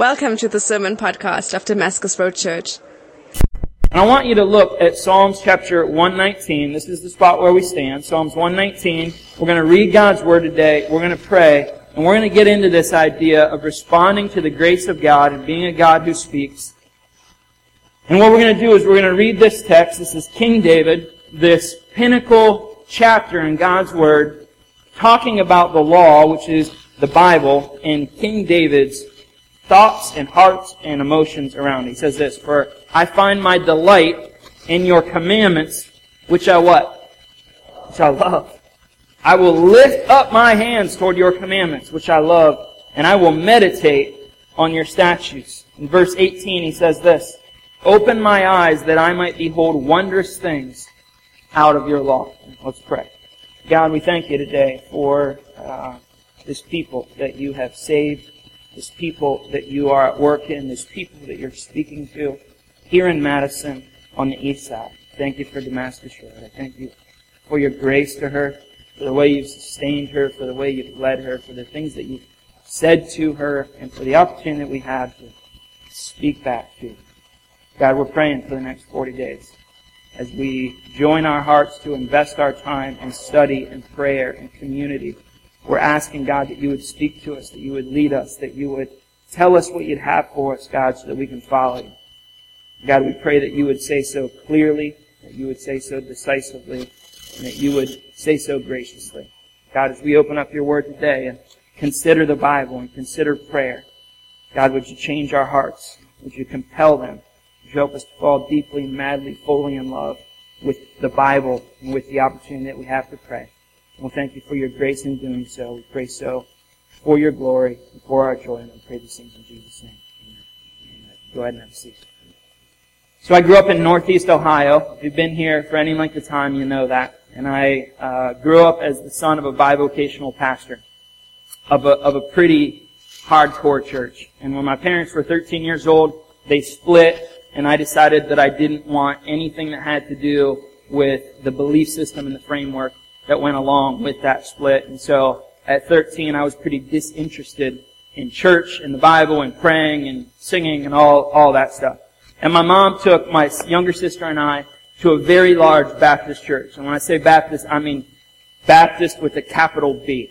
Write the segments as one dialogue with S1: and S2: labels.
S1: Welcome to the sermon podcast of Damascus Road Church.
S2: I want you to look at Psalms chapter 119. This is the spot where we stand. Psalms 119. We're going to read God's Word today. We're going to pray. And we're going to get into this idea of responding to the grace of God and being a God who speaks. And what we're going to do is we're going to read this text. This is King David, this pinnacle chapter in God's Word, talking about the law, which is the Bible, and King David's thoughts and hearts and emotions around. He says this, For I find my delight in your commandments, which I what? Which I love. I will lift up my hands toward your commandments, which I love, and I will meditate on your statutes. In verse 18 he says this, Open my eyes that I might behold wondrous things out of your law. Let's pray. God, we thank you today for uh, this people that you have saved this people that you are at work in, this people that you're speaking to here in Madison on the east side. Thank you for Damascus Road. I thank you for your grace to her, for the way you've sustained her, for the way you've led her, for the things that you've said to her, and for the opportunity that we have to speak back to. God, we're praying for the next 40 days as we join our hearts to invest our time in study and prayer and community we're asking, God, that you would speak to us, that you would lead us, that you would tell us what you'd have for us, God, so that we can follow you. God, we pray that you would say so clearly, that you would say so decisively, and that you would say so graciously. God, as we open up your word today and consider the Bible and consider prayer, God, would you change our hearts? Would you compel them? Would you help us to fall deeply, madly, fully in love with the Bible and with the opportunity that we have to pray? We thank you for your grace in doing so. We pray so for your glory and for our joy. And we pray these things in Jesus' name. Amen. Go ahead and have a seat. So I grew up in Northeast Ohio. If you've been here for any length of time, you know that. And I uh, grew up as the son of a bivocational pastor of a, of a pretty hardcore church. And when my parents were 13 years old, they split, and I decided that I didn't want anything that had to do with the belief system and the framework that went along with that split. And so at 13, I was pretty disinterested in church and the Bible and praying and singing and all, all that stuff. And my mom took my younger sister and I to a very large Baptist church. And when I say Baptist, I mean Baptist with a capital B.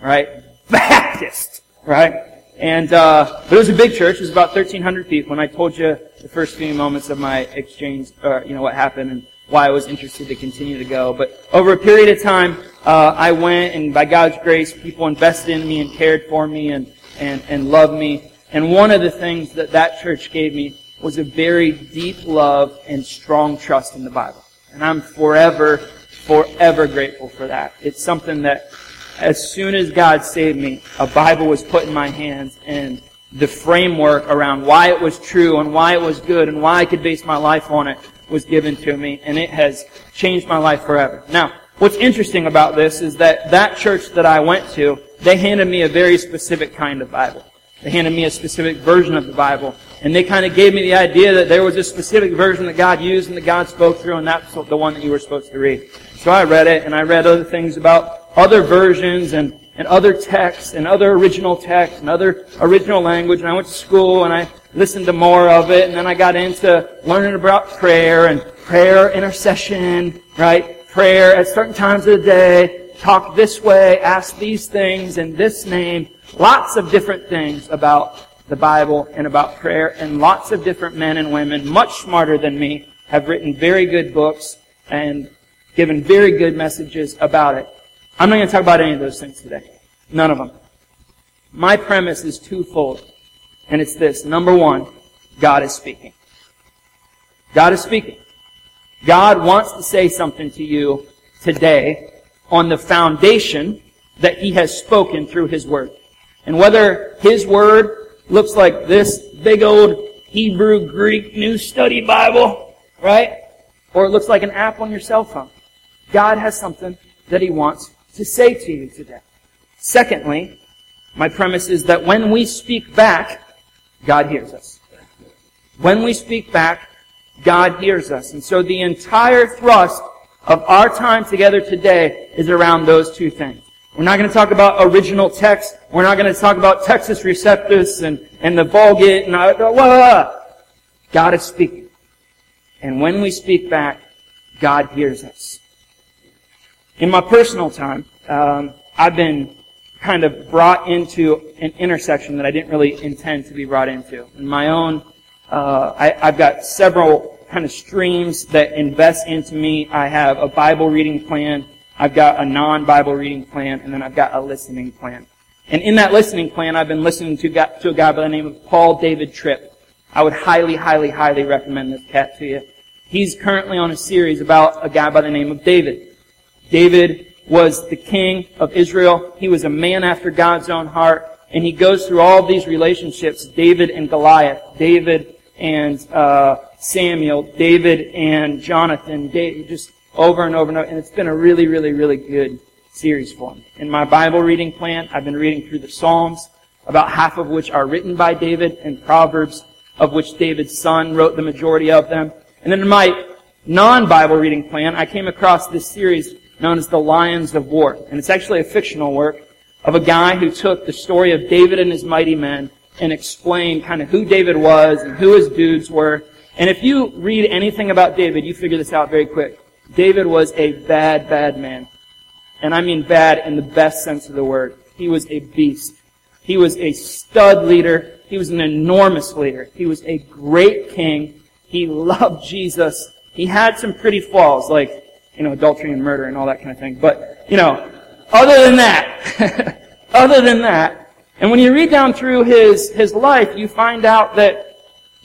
S2: Right? Baptist! Right? And uh, but it was a big church. It was about 1,300 people. And I told you the first few moments of my exchange, uh, you know, what happened. And why I was interested to continue to go. But over a period of time, uh, I went, and by God's grace, people invested in me and cared for me and, and, and loved me. And one of the things that that church gave me was a very deep love and strong trust in the Bible. And I'm forever, forever grateful for that. It's something that as soon as God saved me, a Bible was put in my hands and the framework around why it was true and why it was good and why I could base my life on it was given to me, and it has changed my life forever. Now, what's interesting about this is that that church that I went to, they handed me a very specific kind of Bible. They handed me a specific version of the Bible. And they kind of gave me the idea that there was a specific version that God used and that God spoke through, and that's the one that you were supposed to read. So I read it, and I read other things about other versions and, and other texts and other original texts and other original language. And I went to school and I listened to more of it, and then I got into learning about prayer and prayer intercession, right? Prayer at certain times of the day, talk this way, ask these things in this name. Lots of different things about the Bible and about prayer, and lots of different men and women, much smarter than me, have written very good books and given very good messages about it. I'm not going to talk about any of those things today. None of them. My premise is twofold. And it's this. Number one, God is speaking. God is speaking. God wants to say something to you today on the foundation that He has spoken through His Word. And whether His Word looks like this big old Hebrew, Greek, New Study Bible, right? Or it looks like an app on your cell phone. God has something that He wants to say to you today. Secondly, my premise is that when we speak back, God hears us. When we speak back, God hears us. And so the entire thrust of our time together today is around those two things. We're not going to talk about original text. We're not going to talk about Textus Receptus and, and the Vulgate and blah, blah, blah. God is speaking. And when we speak back, God hears us. In my personal time, um, I've been kind of brought into an intersection that I didn't really intend to be brought into. In my own, uh, I, I've got several kind of streams that invest into me. I have a Bible reading plan. I've got a non-Bible reading plan, and then I've got a listening plan. And in that listening plan, I've been listening to, to a guy by the name of Paul David Tripp. I would highly, highly, highly recommend this cat to you. He's currently on a series about a guy by the name of David. David was the king of Israel. He was a man after God's own heart. And he goes through all these relationships, David and Goliath, David and uh, Samuel, David and Jonathan, David, just over and over and over. And it's been a really, really, really good series for me. In my Bible reading plan, I've been reading through the Psalms, about half of which are written by David, and Proverbs, of which David's son wrote the majority of them. And then in my non-Bible reading plan, I came across this series known as The Lions of War. And it's actually a fictional work of a guy who took the story of David and his mighty men and explained kind of who David was and who his dudes were. And if you read anything about David, you figure this out very quick. David was a bad, bad man. And I mean bad in the best sense of the word. He was a beast. He was a stud leader. He was an enormous leader. He was a great king. He loved Jesus. He had some pretty flaws, like you know, adultery and murder and all that kind of thing. But, you know, other than that, other than that, and when you read down through his, his life, you find out that,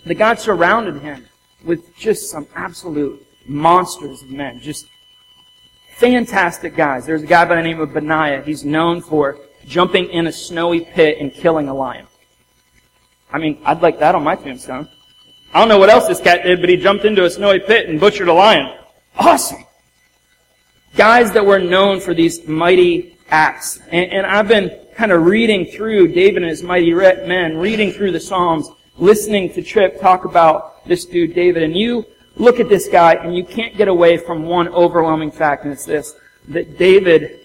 S2: that God surrounded him with just some absolute monsters of men. Just fantastic guys. There's a guy by the name of Benaiah. He's known for jumping in a snowy pit and killing a lion. I mean, I'd like that on my tombstone. I don't know what else this cat did, but he jumped into a snowy pit and butchered a lion. Awesome guys that were known for these mighty acts. And, and I've been kind of reading through David and his mighty men, reading through the Psalms, listening to Tripp talk about this dude David, and you look at this guy and you can't get away from one overwhelming fact, and it's this, that David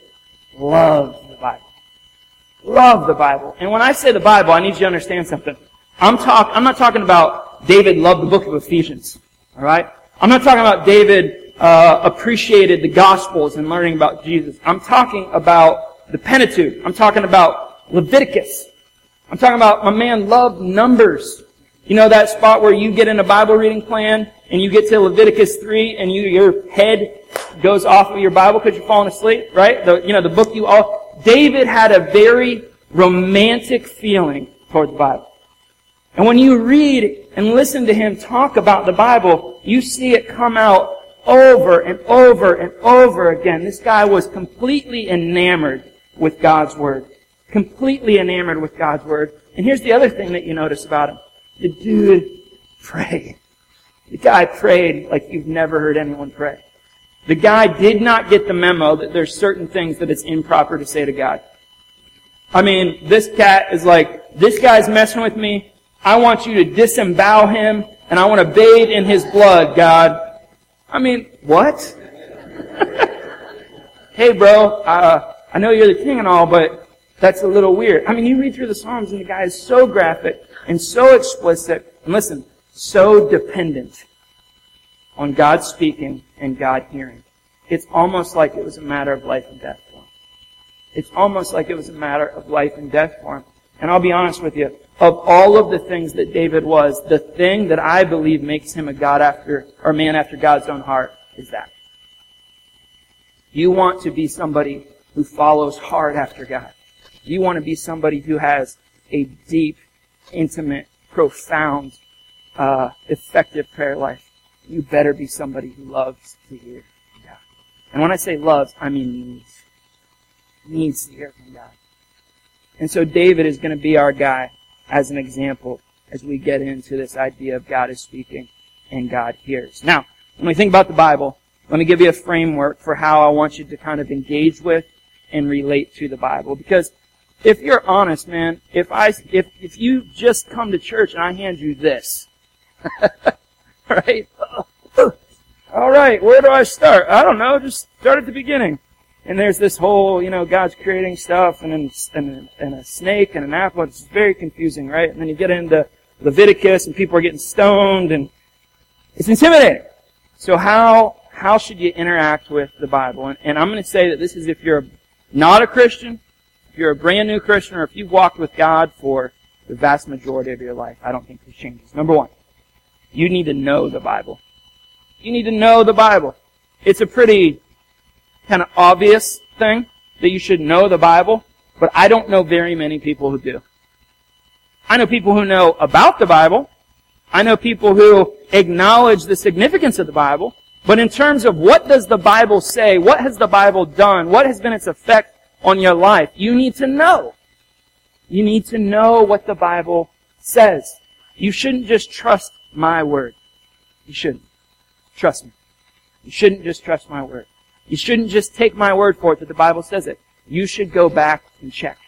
S2: loved the Bible. Loved the Bible. And when I say the Bible, I need you to understand something. I'm talk, I'm not talking about David loved the book of Ephesians. Alright? I'm not talking about David uh, appreciated the Gospels and learning about Jesus. I'm talking about the Pentateuch. I'm talking about Leviticus. I'm talking about my man loved numbers. You know that spot where you get in a Bible reading plan and you get to Leviticus 3 and you, your head goes off of your Bible because you're falling asleep, right? The, you know, the book you all, David had a very romantic feeling toward the Bible. And when you read and listen to him talk about the Bible, you see it come out over and over and over again. This guy was completely enamored with God's Word. Completely enamored with God's Word. And here's the other thing that you notice about him. The dude prayed. The guy prayed like you've never heard anyone pray. The guy did not get the memo that there's certain things that it's improper to say to God. I mean, this cat is like, this guy's messing with me. I want you to disembowel him and I want to bathe in his blood, God. I mean, what? hey, bro, uh, I know you're the king and all, but that's a little weird. I mean, you read through the Psalms and the guy is so graphic and so explicit, and listen, so dependent on God speaking and God hearing. It's almost like it was a matter of life and death for him. It's almost like it was a matter of life and death for him. And I'll be honest with you, of all of the things that David was, the thing that I believe makes him a God after, or man after God's own heart is that. You want to be somebody who follows hard after God. You want to be somebody who has a deep, intimate, profound, uh, effective prayer life. You better be somebody who loves to hear from God. And when I say loves, I mean needs. Needs to hear from God. And so David is going to be our guy as an example as we get into this idea of God is speaking and God hears. Now, when we think about the Bible, let me give you a framework for how I want you to kind of engage with and relate to the Bible. Because if you're honest, man, if I, if, if you just come to church and I hand you this, right? All right, where do I start? I don't know, just start at the beginning. And there's this whole, you know, God's creating stuff, and, and, and a snake and an apple. It's very confusing, right? And then you get into Leviticus, and people are getting stoned, and it's intimidating. So how how should you interact with the Bible? And, and I'm going to say that this is if you're not a Christian, if you're a brand new Christian, or if you've walked with God for the vast majority of your life. I don't think this changes. Number one, you need to know the Bible. You need to know the Bible. It's a pretty kind of obvious thing that you should know the Bible, but I don't know very many people who do. I know people who know about the Bible. I know people who acknowledge the significance of the Bible. But in terms of what does the Bible say, what has the Bible done, what has been its effect on your life, you need to know. You need to know what the Bible says. You shouldn't just trust my word. You shouldn't. Trust me. You shouldn't just trust my word. You shouldn't just take my word for it that the Bible says it. You should go back and check.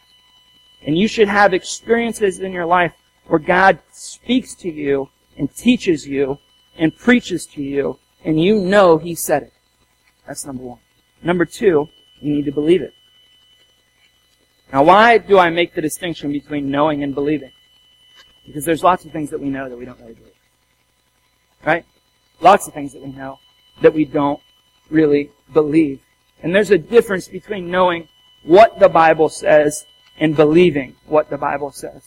S2: And you should have experiences in your life where God speaks to you and teaches you and preaches to you and you know He said it. That's number one. Number two, you need to believe it. Now why do I make the distinction between knowing and believing? Because there's lots of things that we know that we don't really believe. Right? Lots of things that we know that we don't really believe. And there's a difference between knowing what the Bible says and believing what the Bible says.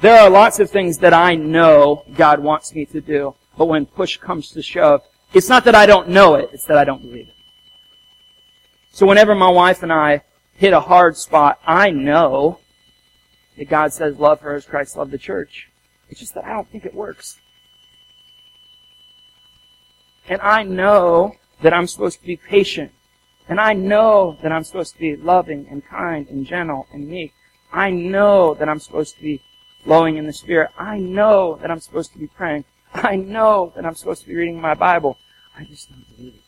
S2: There are lots of things that I know God wants me to do, but when push comes to shove, it's not that I don't know it, it's that I don't believe it. So whenever my wife and I hit a hard spot, I know that God says love her as Christ loved the church. It's just that I don't think it works. And I know that I'm supposed to be patient. And I know that I'm supposed to be loving and kind and gentle and meek. I know that I'm supposed to be flowing in the Spirit. I know that I'm supposed to be praying. I know that I'm supposed to be reading my Bible. I just don't believe it.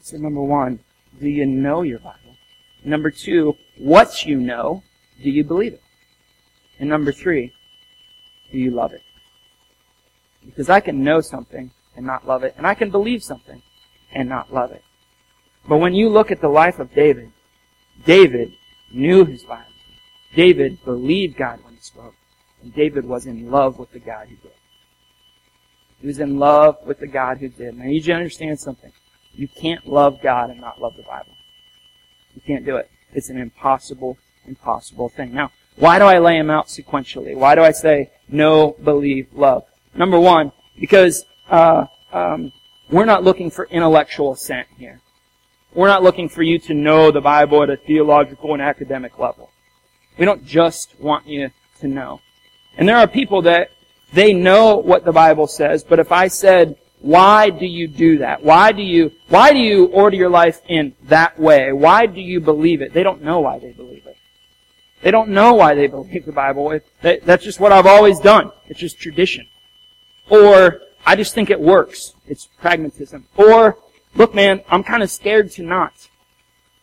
S2: So number one, do you know your Bible? Number two, what you know, do you believe it? And number three, do you love it? Because I can know something and not love it, and I can believe something and not love it. But when you look at the life of David, David knew his Bible. David believed God when he spoke. And David was in love with the God who did. He was in love with the God who did. Now, I need you to understand something. You can't love God and not love the Bible. You can't do it. It's an impossible, impossible thing. Now, why do I lay them out sequentially? Why do I say no, believe, love? Number one, because uh, um, we're not looking for intellectual assent here. We're not looking for you to know the Bible at a theological and academic level. We don't just want you to know. And there are people that they know what the Bible says, but if I said, why do you do that? Why do you, why do you order your life in that way? Why do you believe it? They don't know why they believe it. They don't know why they believe the Bible. It, that's just what I've always done. It's just tradition. Or, I just think it works. It's pragmatism. Or, look man, I'm kind of scared to not.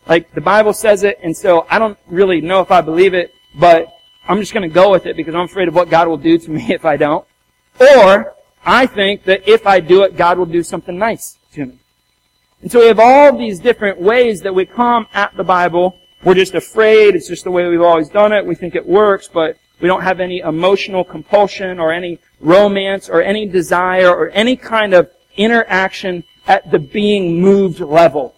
S2: Like, the Bible says it, and so I don't really know if I believe it, but I'm just going to go with it because I'm afraid of what God will do to me if I don't. Or, I think that if I do it, God will do something nice to me. And so we have all these different ways that we come at the Bible. We're just afraid. It's just the way we've always done it. We think it works, but we don't have any emotional compulsion or any romance or any desire or any kind of interaction at the being moved level.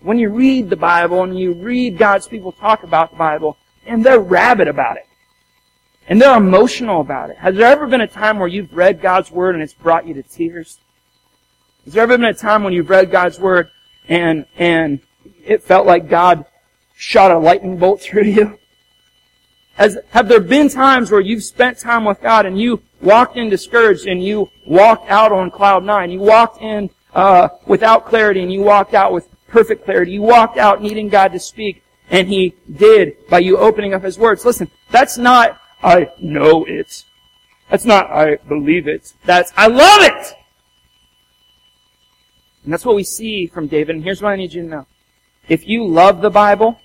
S2: When you read the Bible and you read God's people talk about the Bible, and they're rabid about it. And they're emotional about it. Has there ever been a time where you've read God's Word and it's brought you to tears? Has there ever been a time when you've read God's Word and, and it felt like God shot a lightning bolt through you? Has, have there been times where you've spent time with God and you walked in discouraged and you walked out on cloud nine? You walked in uh, without clarity and you walked out with perfect clarity. You walked out needing God to speak and He did by you opening up His words. Listen, that's not, I know it. That's not, I believe it. That's, I love it! And that's what we see from David. And here's what I need you to know. If you love the Bible,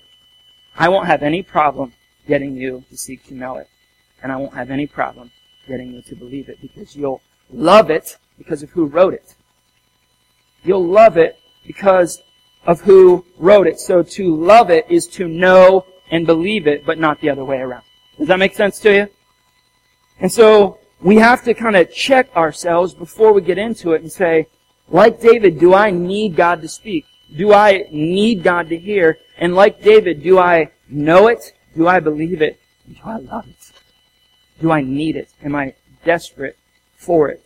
S2: I won't have any problem getting you to seek to know it. And I won't have any problem getting you to believe it because you'll love it because of who wrote it. You'll love it because of who wrote it. So to love it is to know and believe it, but not the other way around. Does that make sense to you? And so we have to kind of check ourselves before we get into it and say, like David, do I need God to speak? Do I need God to hear? And like David, do I know it? Do I believe it? Do I love it? Do I need it? Am I desperate for it?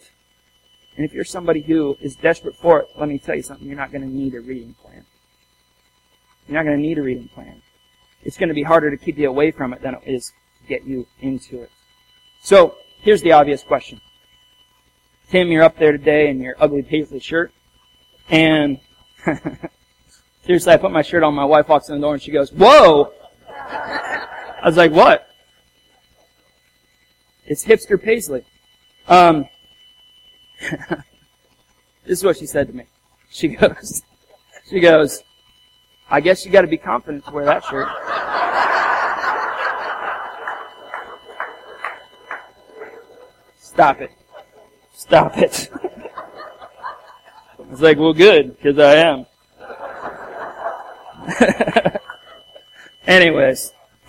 S2: And if you're somebody who is desperate for it, let me tell you something, you're not going to need a reading plan. You're not going to need a reading plan. It's going to be harder to keep you away from it than it is to get you into it. So, here's the obvious question. Tim, you're up there today in your ugly paisley shirt, and seriously, I put my shirt on, my wife walks in the door and she goes, whoa! I was like, what? It's hipster paisley. Um, this is what she said to me. She goes, she goes, I guess you gotta be confident to wear that shirt. Stop it. Stop it. It's like, well good, because I am. Anyways,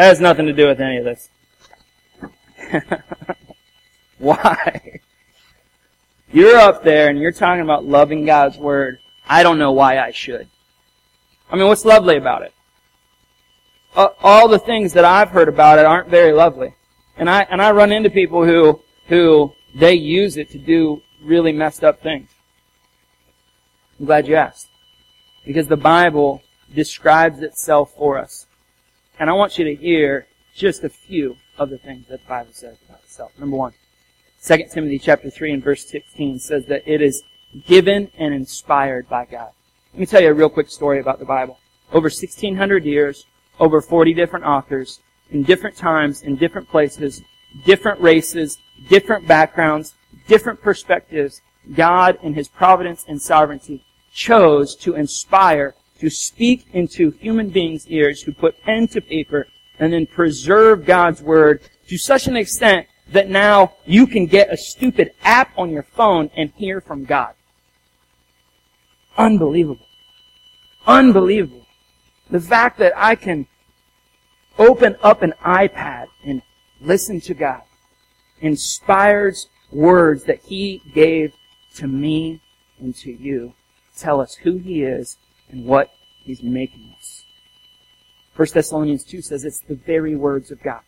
S2: that has nothing to do with any of this. Why? You're up there and you're talking about loving God's Word. I don't know why I should. I mean, what's lovely about it? Uh, all the things that I've heard about it aren't very lovely. And I, and I run into people who, who they use it to do really messed up things. I'm glad you asked. Because the Bible describes itself for us. And I want you to hear just a few of the things that the Bible says about itself. Number one, 2 Timothy chapter 3 and verse 16 says that it is given and inspired by God. Let me tell you a real quick story about the Bible. Over 1600 years, over 40 different authors, in different times, in different places, different races, different backgrounds, different perspectives, God in His providence and sovereignty chose to inspire, to speak into human beings' ears who put pen to paper and then preserve God's Word to such an extent that now you can get a stupid app on your phone and hear from God. Unbelievable. Unbelievable. The fact that I can open up an iPad and listen to God inspires words that He gave to me and to you. Tell us who He is and what He's making us. 1 Thessalonians 2 says it's the very words of God.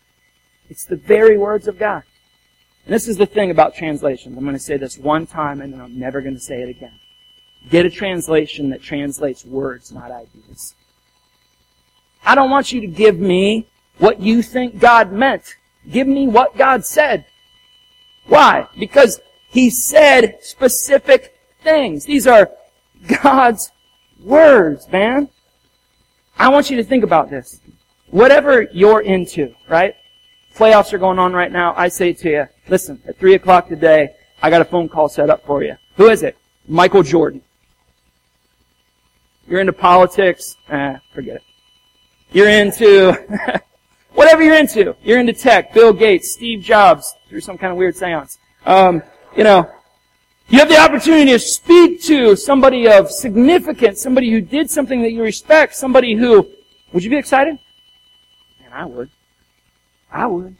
S2: It's the very words of God. And this is the thing about translations. I'm going to say this one time and then I'm never going to say it again. Get a translation that translates words, not ideas. I don't want you to give me what you think God meant. Give me what God said. Why? Because He said specific things. These are God's words, man. I want you to think about this. Whatever you're into, right? Playoffs are going on right now. I say to you, listen, at 3 o'clock today, I got a phone call set up for you. Who is it? Michael Jordan. You're into politics? Eh, forget it. You're into whatever you're into. You're into tech. Bill Gates, Steve Jobs, through some kind of weird seance. Um, you know, you have the opportunity to speak to somebody of significance, somebody who did something that you respect, somebody who, would you be excited? Man, I would. I would.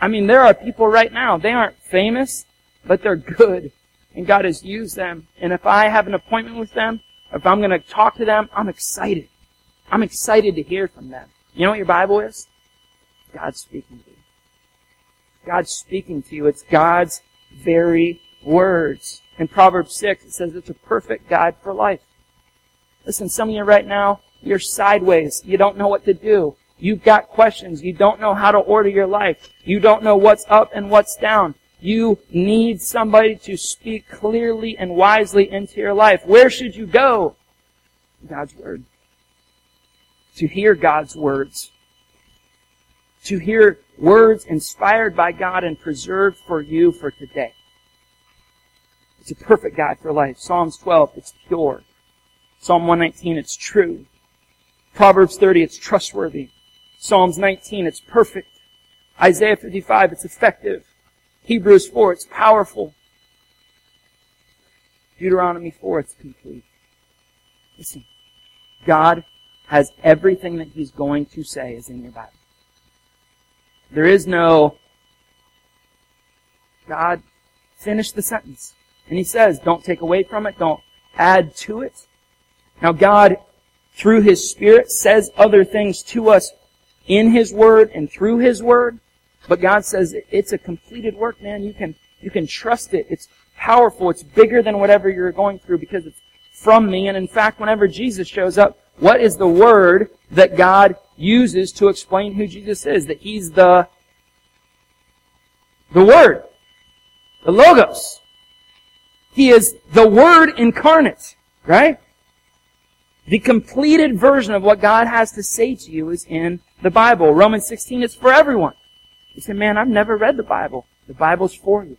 S2: I mean, there are people right now, they aren't famous, but they're good. And God has used them. And if I have an appointment with them, if I'm going to talk to them, I'm excited. I'm excited to hear from them. You know what your Bible is? God's speaking to you. God's speaking to you. It's God's very words. In Proverbs 6, it says it's a perfect guide for life. Listen, some of you right now, you're sideways. You don't know what to do. You've got questions. You don't know how to order your life. You don't know what's up and what's down. You need somebody to speak clearly and wisely into your life. Where should you go? God's Word. To hear God's words. To hear words inspired by God and preserved for you for today. It's a perfect guide for life. Psalms 12, it's pure. Psalm 119, it's true. Proverbs 30, it's trustworthy. Psalms 19, it's perfect. Isaiah 55, it's effective. Hebrews 4, it's powerful. Deuteronomy 4, it's complete. Listen, God has everything that He's going to say is in your Bible. There is no, God, finish the sentence. And He says, don't take away from it, don't add to it. Now God, through His Spirit, says other things to us in His Word and through His Word. But God says it's a completed work, man. You can, you can trust it. It's powerful. It's bigger than whatever you're going through because it's from me. And in fact, whenever Jesus shows up, what is the word that God uses to explain who Jesus is? That He's the, the Word. The Logos. He is the Word incarnate. Right? The completed version of what God has to say to you is in the Bible. Romans 16 is for everyone. You say, man, I've never read the Bible. The Bible's for you.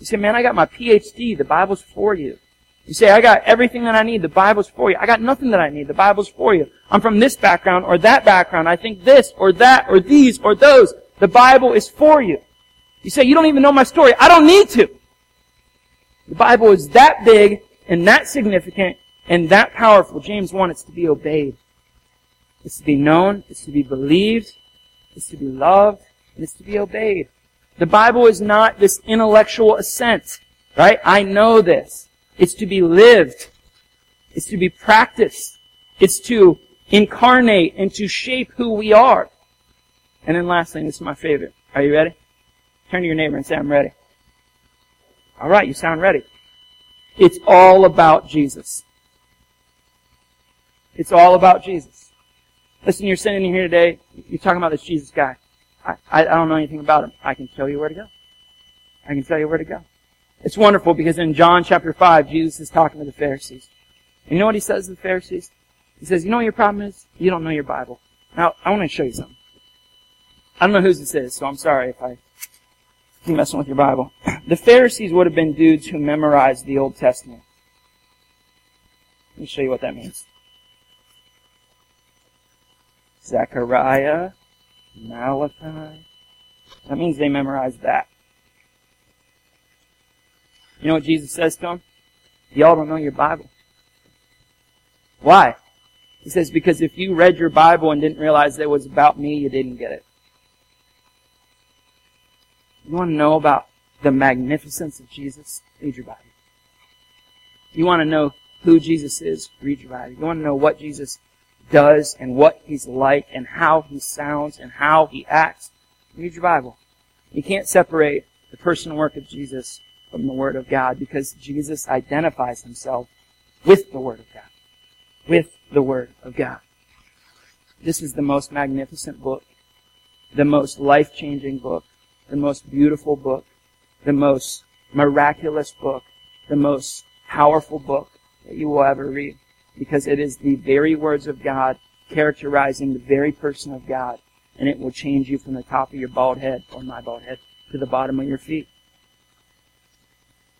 S2: You say, man, I got my PhD. The Bible's for you. You say, I got everything that I need. The Bible's for you. I got nothing that I need. The Bible's for you. I'm from this background or that background. I think this or that or these or those. The Bible is for you. You say, you don't even know my story. I don't need to. The Bible is that big and that significant and that powerful. James 1, it's to be obeyed. It's to be known. It's to be believed. It's to be loved. And it's to be obeyed. The Bible is not this intellectual assent, right? I know this. It's to be lived. It's to be practiced. It's to incarnate and to shape who we are. And then lastly, this is my favorite. Are you ready? Turn to your neighbor and say, I'm ready. Alright, you sound ready. It's all about Jesus. It's all about Jesus. Listen, you're sitting here today, you're talking about this Jesus guy. I, I, don't know anything about him. I can tell you where to go. I can tell you where to go. It's wonderful because in John chapter 5, Jesus is talking to the Pharisees. And you know what he says to the Pharisees? He says, you know what your problem is? You don't know your Bible. Now, I want to show you something. I don't know whose this is, so I'm sorry if I messing with your Bible. The Pharisees would have been dudes who memorized the Old Testament. Let me show you what that means. Zechariah, Malachi. That means they memorized that. You know what Jesus says to them? Y'all don't know your Bible. Why? He says, because if you read your Bible and didn't realize it was about me, you didn't get it. You want to know about the magnificence of Jesus? Read your Bible. You want to know who Jesus is? Read your Bible. You want to know what Jesus does and what he's like and how he sounds and how he acts. Read your Bible. You can't separate the person and work of Jesus from the Word of God because Jesus identifies himself with the Word of God. With the Word of God. This is the most magnificent book, the most life-changing book, the most beautiful book, the most miraculous book, the most powerful book that you will ever read because it is the very words of God characterizing the very person of God. And it will change you from the top of your bald head, or my bald head, to the bottom of your feet.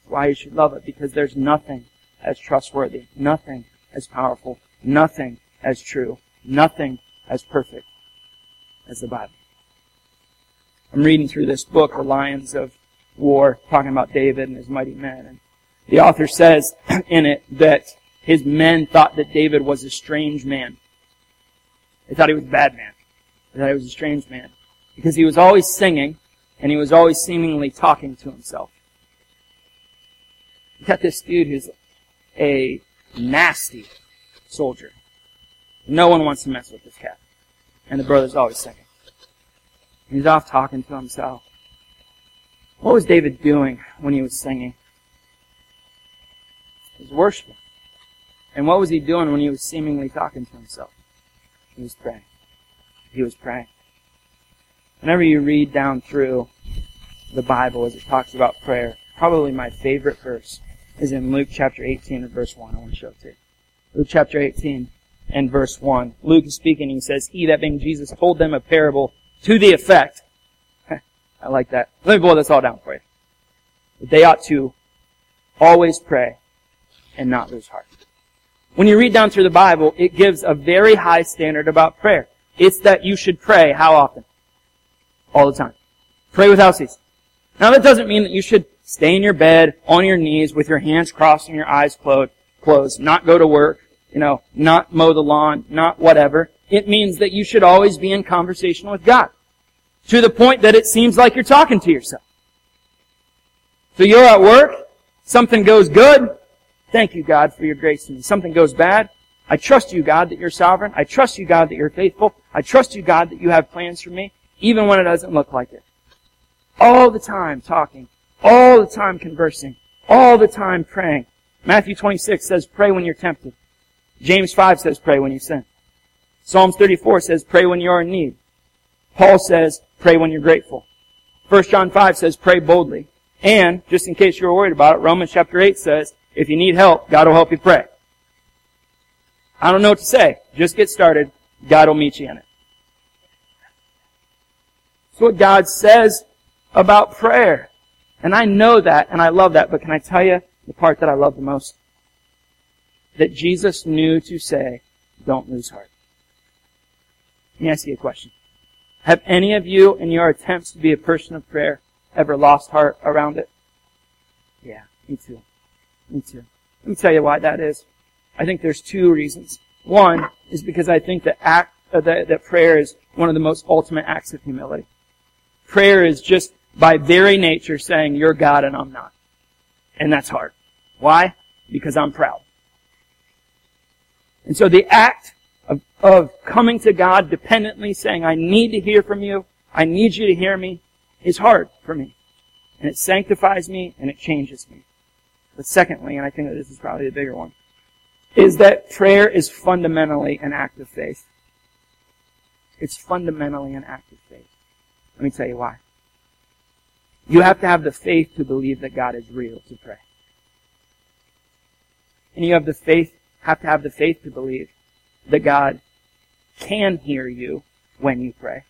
S2: Why you should love it, because there's nothing as trustworthy, nothing as powerful, nothing as true, nothing as perfect as the Bible. I'm reading through this book, The Lions of War, talking about David and his mighty men. And the author says in it that his men thought that David was a strange man. They thought he was a bad man. They thought he was a strange man. Because he was always singing, and he was always seemingly talking to himself. You got this dude who's a nasty soldier. No one wants to mess with this cat. And the brother's always singing. He's off talking to himself. What was David doing when he was singing? He was worshiping. And what was he doing when he was seemingly talking to himself? He was praying. He was praying. Whenever you read down through the Bible as it talks about prayer, probably my favorite verse is in Luke chapter 18 and verse 1. I want to show it to you. Luke chapter 18 and verse 1. Luke is speaking, and he says, He, that being Jesus, told them a parable to the effect. I like that. Let me boil this all down for you. They ought to always pray and not lose heart. When you read down through the Bible, it gives a very high standard about prayer. It's that you should pray how often? All the time. Pray without ceasing. Now that doesn't mean that you should stay in your bed on your knees with your hands crossed and your eyes closed, closed, not go to work, you know, not mow the lawn, not whatever. It means that you should always be in conversation with God. To the point that it seems like you're talking to yourself. So you're at work, something goes good, thank you God for your grace to me. Something goes bad, I trust you God that you're sovereign. I trust you God that you're faithful. I trust you God that you have plans for me, even when it doesn't look like it. All the time talking, all the time conversing, all the time praying. Matthew 26 says, pray when you're tempted. James 5 says, pray when you sin. Psalms 34 says, pray when you're in need. Paul says, pray when you're grateful. 1 John 5 says, pray boldly. And, just in case you're worried about it, Romans chapter 8 says, if you need help, God will help you pray. I don't know what to say. Just get started. God will meet you in it. That's what God says about prayer. And I know that and I love that, but can I tell you the part that I love the most? That Jesus knew to say, don't lose heart. Let me ask you a question. Have any of you in your attempts to be a person of prayer ever lost heart around it? Yeah, me too. Me too. Let me tell you why that is. I think there's two reasons. One is because I think that act uh, that, that prayer is one of the most ultimate acts of humility. Prayer is just by very nature saying, you're God and I'm not. And that's hard. Why? Because I'm proud. And so the act of, coming to God dependently saying, I need to hear from you, I need you to hear me, is hard for me. And it sanctifies me and it changes me. But secondly, and I think that this is probably the bigger one, is that prayer is fundamentally an act of faith. It's fundamentally an act of faith. Let me tell you why. You have to have the faith to believe that God is real to pray. And you have the faith, have to have the faith to believe that God can hear you when you pray.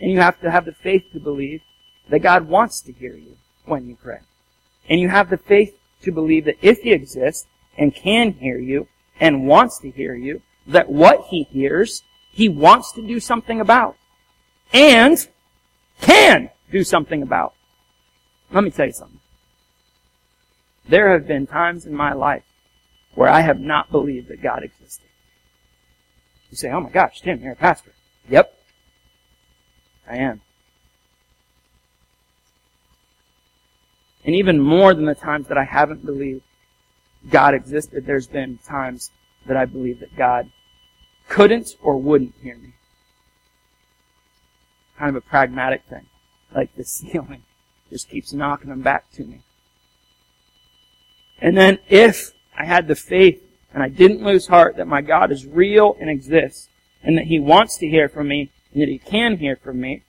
S2: And you have to have the faith to believe that God wants to hear you when you pray. And you have the faith to believe that if He exists and can hear you and wants to hear you, that what He hears, He wants to do something about. And can do something about. Let me tell you something. There have been times in my life where I have not believed that God existed. You say, oh my gosh, Tim, you're a pastor. Yep. I am. And even more than the times that I haven't believed God existed, there's been times that I believe that God couldn't or wouldn't hear me. Kind of a pragmatic thing. Like the ceiling just keeps knocking them back to me. And then if I had the faith and I didn't lose heart that my God is real and exists and that He wants to hear from me and that He can hear from me,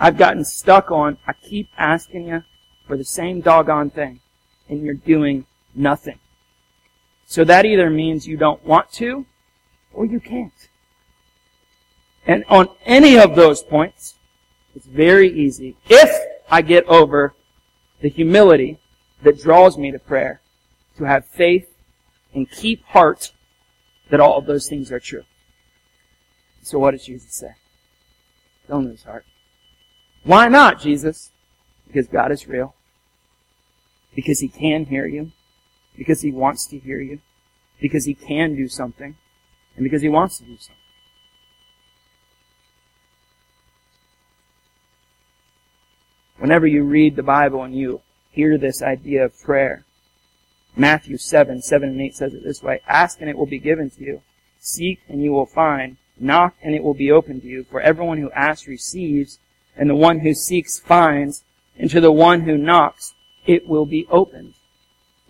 S2: I've gotten stuck on, I keep asking you for the same doggone thing and you're doing nothing. So that either means you don't want to or you can't. And on any of those points, it's very easy. If I get over the humility that draws me to prayer, to have faith and keep heart that all of those things are true. So what does Jesus say? Don't lose heart. Why not, Jesus? Because God is real. Because He can hear you because he wants to hear you, because he can do something, and because he wants to do something. Whenever you read the Bible and you hear this idea of prayer, Matthew 7, 7 and 8 says it this way, Ask and it will be given to you. Seek and you will find. Knock and it will be opened to you. For everyone who asks receives, and the one who seeks finds, and to the one who knocks it will be opened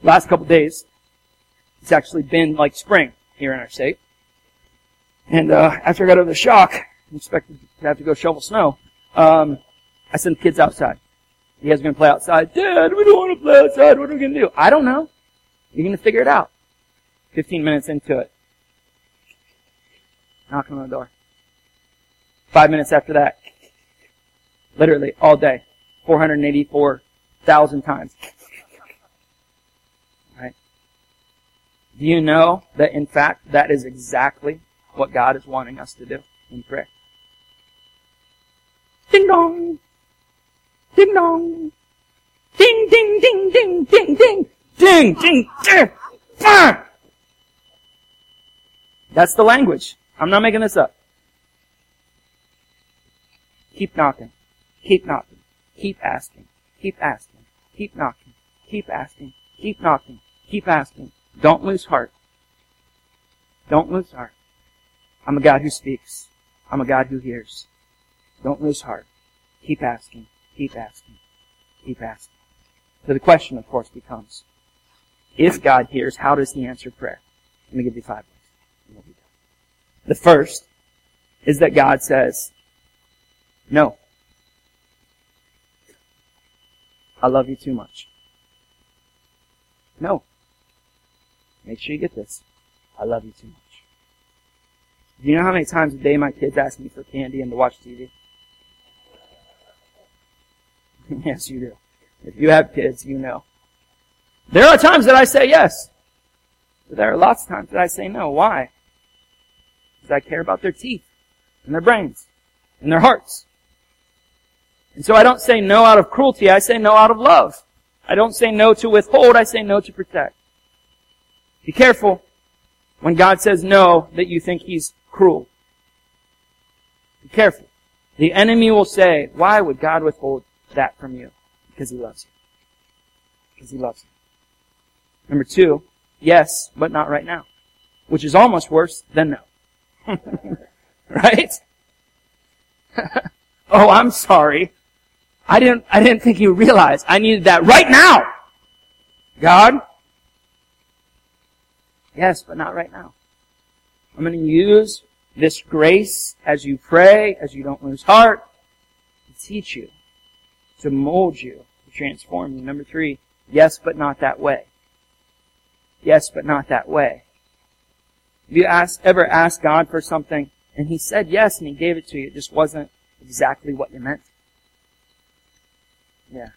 S2: last couple days, it's actually been like spring here in our state. And uh, after I got over the shock, I expected to have to go shovel snow. Um, I sent the kids outside. You guys are going to play outside? Dad, we don't want to play outside. What are we going to do? I don't know. You're going to figure it out. 15 minutes into it. Knocking on the door. Five minutes after that. Literally all day. 484,000 times. Right? Do you know that in fact that is exactly what God is wanting us to do in prayer? Ding dong! Ding dong! Ding ding ding ding ding ding! Ding ding ding! That's the language. I'm not making this up. Keep knocking. Keep knocking. Keep asking. Keep asking. Keep knocking. Keep asking. Keep knocking. Keep asking. Don't lose heart. Don't lose heart. I'm a God who speaks. I'm a God who hears. Don't lose heart. Keep asking. Keep asking. Keep asking. So the question, of course, becomes, if God hears, how does He answer prayer? Let me give you five ways. The first is that God says, no. I love you too much. No. Make sure you get this. I love you too much. Do you know how many times a day my kids ask me for candy and to watch TV? yes, you do. If you have kids, you know. There are times that I say yes. But there are lots of times that I say no. Why? Because I care about their teeth and their brains and their hearts. And so I don't say no out of cruelty, I say no out of love. I don't say no to withhold, I say no to protect. Be careful when God says no that you think He's cruel. Be careful. The enemy will say, why would God withhold that from you? Because He loves you. Because He loves you. Number two, yes, but not right now. Which is almost worse than no. right? oh, I'm sorry. I didn't, I didn't think you realized I needed that right now. God? Yes, but not right now. I'm going to use this grace as you pray, as you don't lose heart, to teach you, to mold you, to transform you. Number three, yes, but not that way. Yes, but not that way. Have you asked, ever asked God for something and He said yes and He gave it to you? It just wasn't exactly what you meant? Yeah.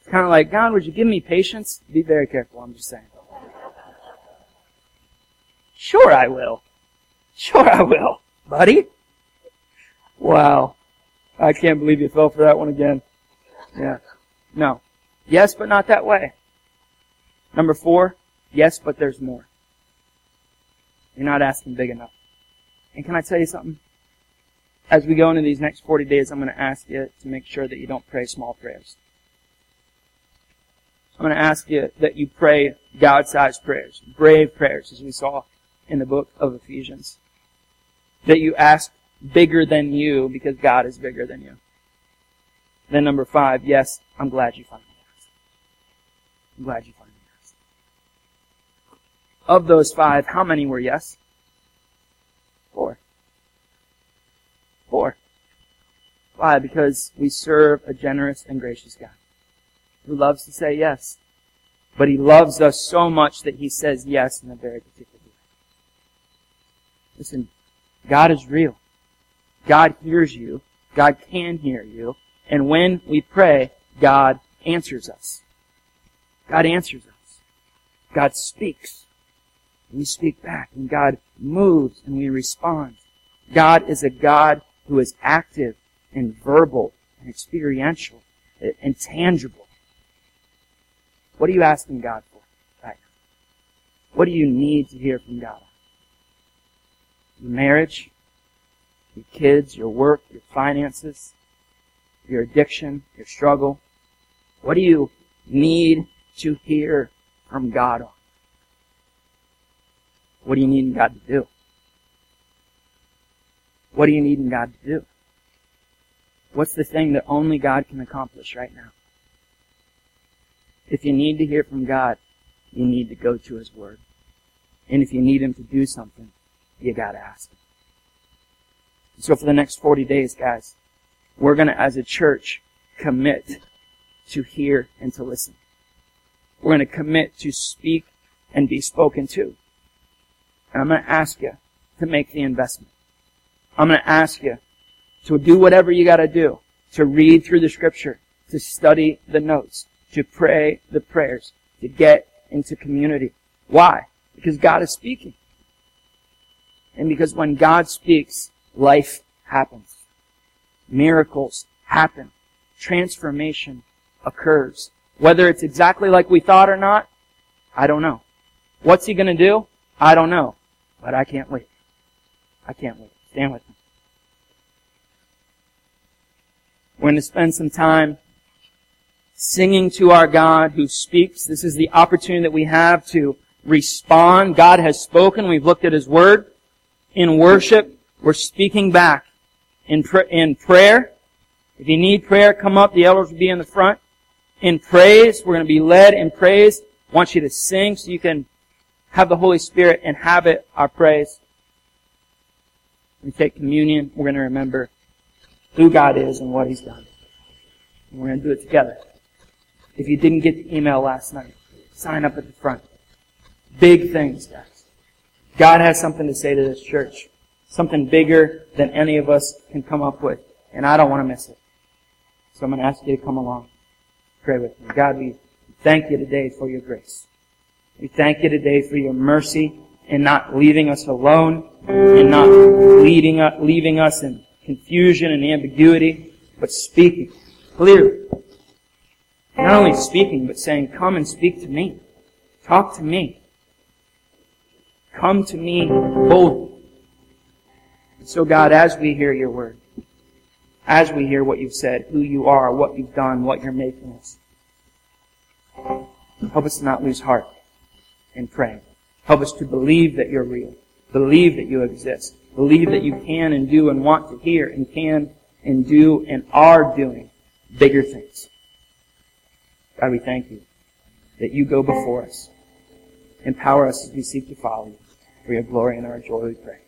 S2: It's kind of like, God, would you give me patience? Be very careful, I'm just saying. Sure I will. Sure I will, buddy. Wow. I can't believe you fell for that one again. Yeah. No. Yes, but not that way. Number four, yes, but there's more. You're not asking big enough. And can I tell you something? As we go into these next 40 days, I'm going to ask you to make sure that you don't pray small prayers. I'm going to ask you that you pray God-sized prayers, brave prayers, as we saw in the book of Ephesians. That you ask bigger than you because God is bigger than you. Then number five, yes, I'm glad you finally asked. I'm glad you asked. Of those five, how many were yes? Four. Four. Why? Because we serve a generous and gracious God who loves to say yes. But he loves us so much that he says yes in a very particular way. Listen, God is real. God hears you. God can hear you. And when we pray, God answers us. God answers us. God speaks. We speak back. And God moves and we respond. God is a God who is active and verbal and experiential and tangible. What are you asking God for right now? What do you need to hear from God? Your marriage, your kids, your work, your finances, your addiction, your struggle. What do you need to hear from God on? What do you need God to do? What do you need God to do? What's the thing that only God can accomplish right now? If you need to hear from God, you need to go to His Word. And if you need Him to do something, you gotta ask Him. So for the next 40 days, guys, we're gonna, as a church, commit to hear and to listen. We're gonna commit to speak and be spoken to. And I'm gonna ask you to make the investment. I'm gonna ask you to do whatever you gotta do to read through the scripture, to study the notes, to pray the prayers, to get into community. Why? Because God is speaking. And because when God speaks, life happens. Miracles happen. Transformation occurs. Whether it's exactly like we thought or not, I don't know. What's he gonna do? I don't know. But I can't wait. I can't wait. Stand with me. We're going to spend some time singing to our God who speaks. This is the opportunity that we have to respond. God has spoken. We've looked at His Word. In worship, we're speaking back. In, pr- in prayer, if you need prayer, come up. The elders will be in the front. In praise, we're going to be led in praise. I want you to sing so you can have the Holy Spirit inhabit our praise. We take communion, we're going to remember who God is and what He's done. And we're going to do it together. If you didn't get the email last night, sign up at the front. Big things, guys. God has something to say to this church. Something bigger than any of us can come up with. And I don't want to miss it. So I'm going to ask you to come along. Pray with me. God, we thank you today for your grace. We thank you today for your mercy in not leaving us alone and not leading us, leaving us in confusion and ambiguity, but speaking clearly. Not only speaking, but saying, come and speak to me. Talk to me. Come to me boldly. So God, as we hear your word, as we hear what you've said, who you are, what you've done, what you're making us, help us not lose heart in praying. Help us to believe that you're real. Believe that you exist. Believe that you can and do and want to hear and can and do and are doing bigger things. God, we thank you that you go before us. Empower us as we seek to follow you. For your glory and our joy we pray.